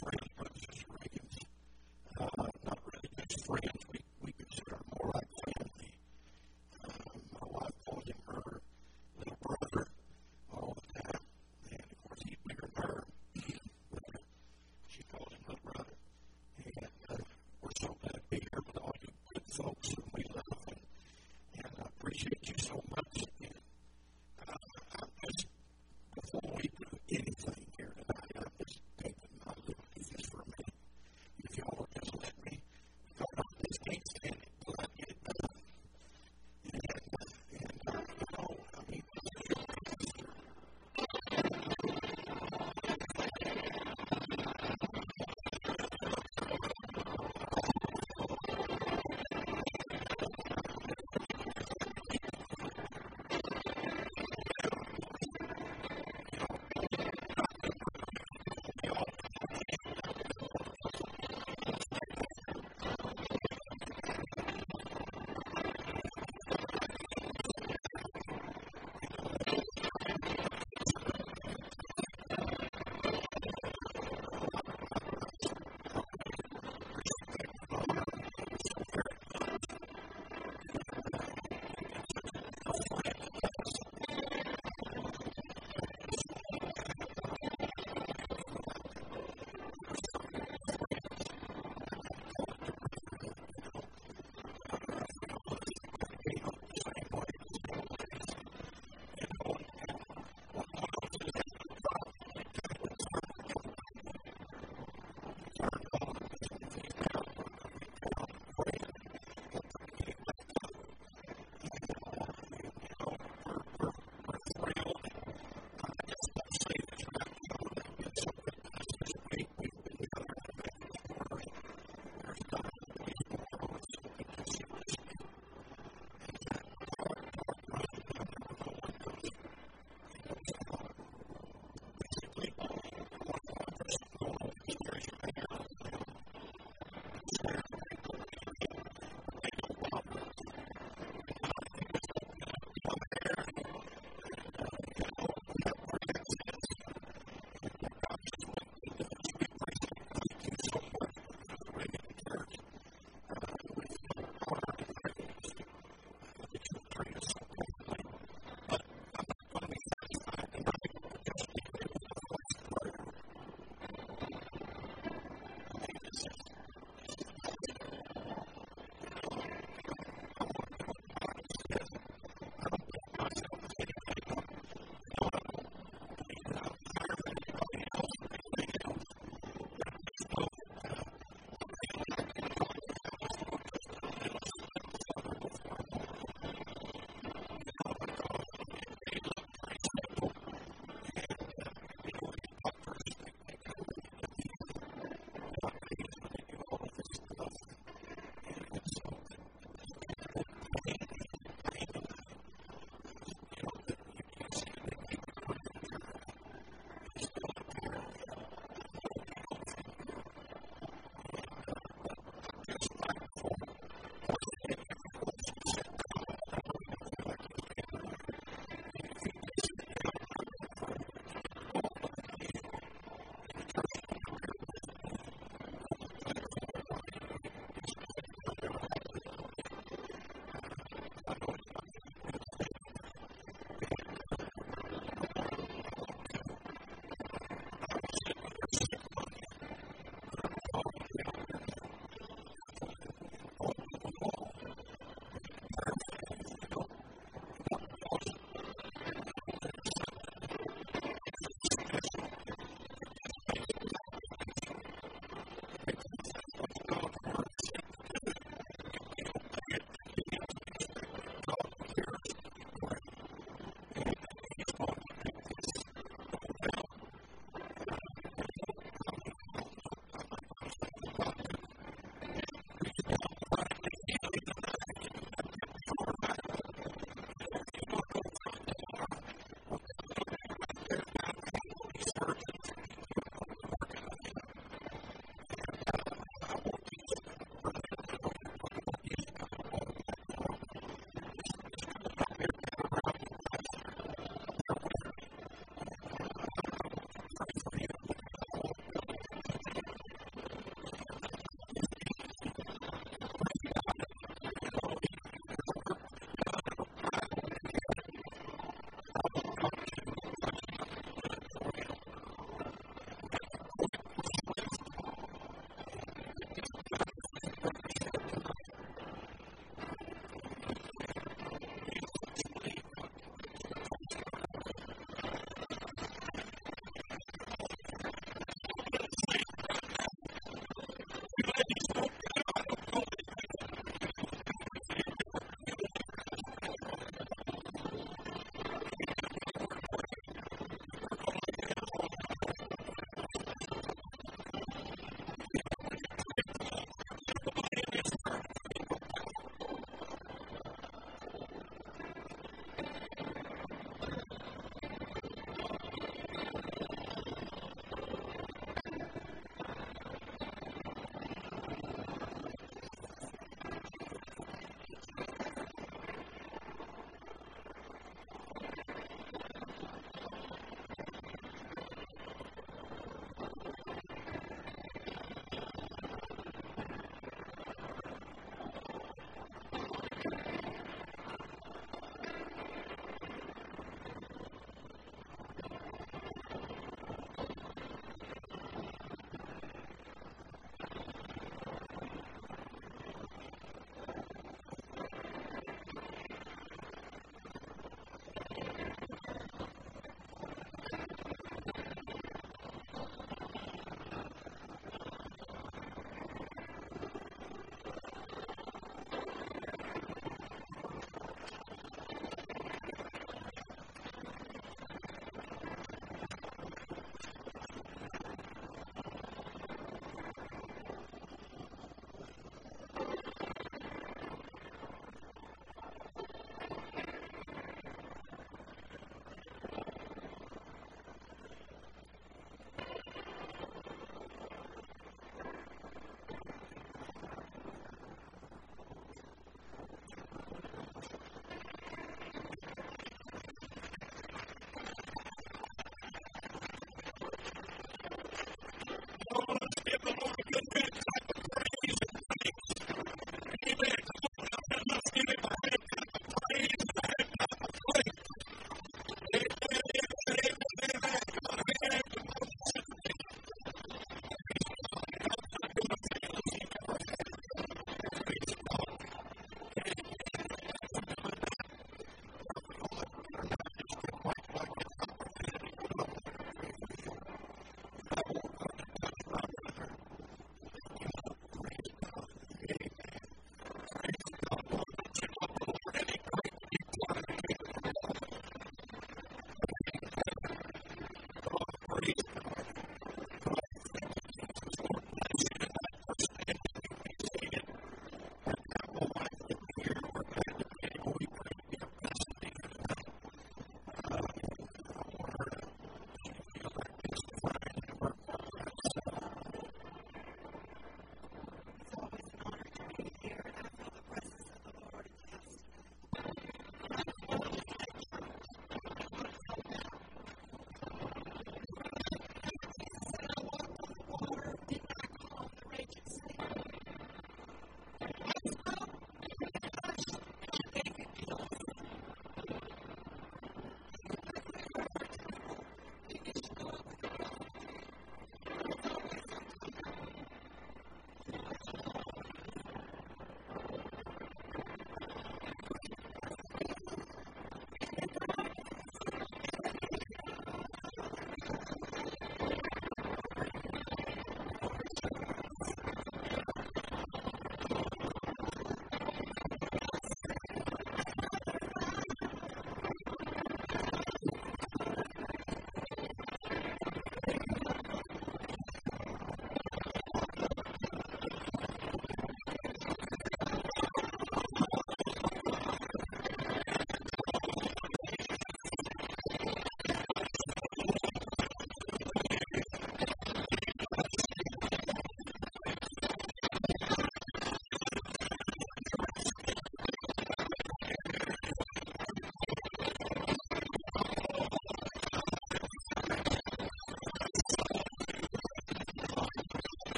friend.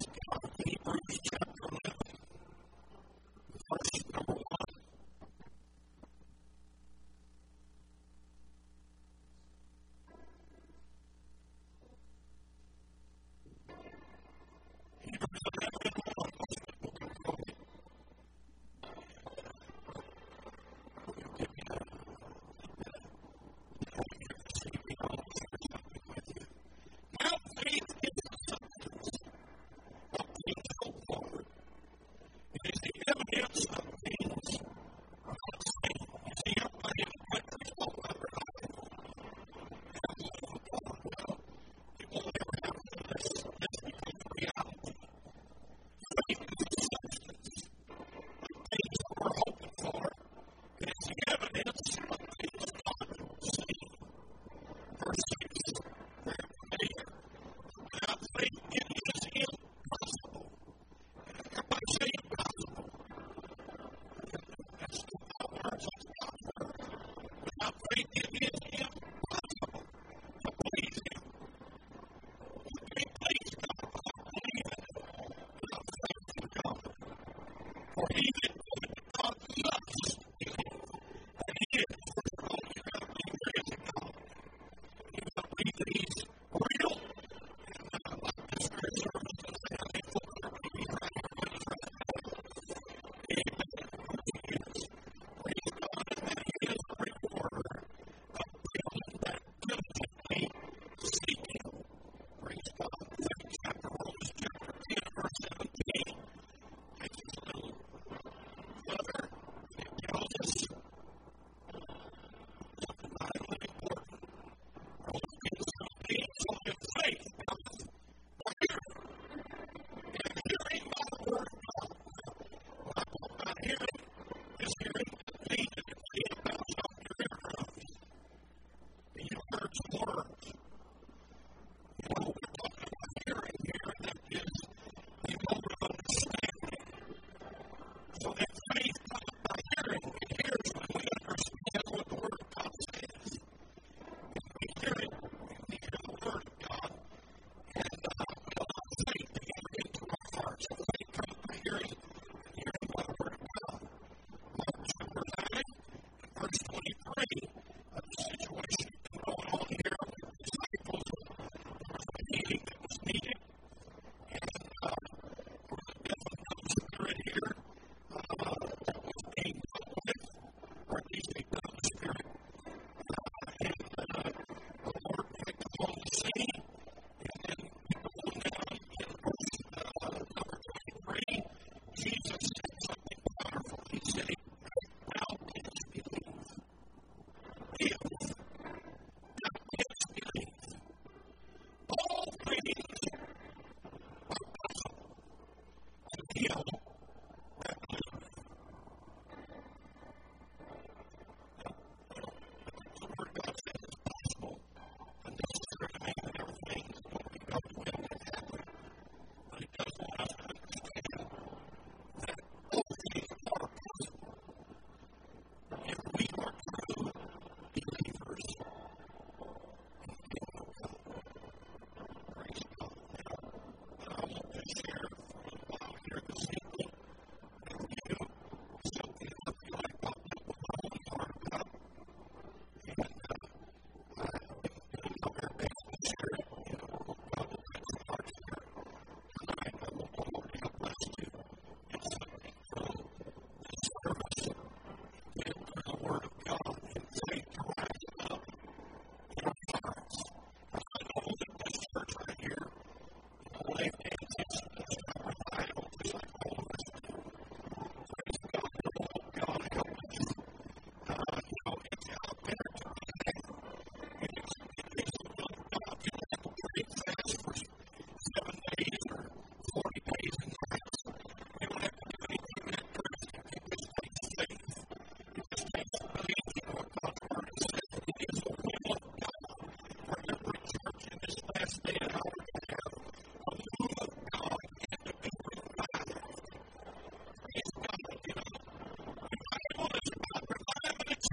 He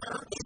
Okay.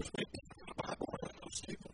Because we those people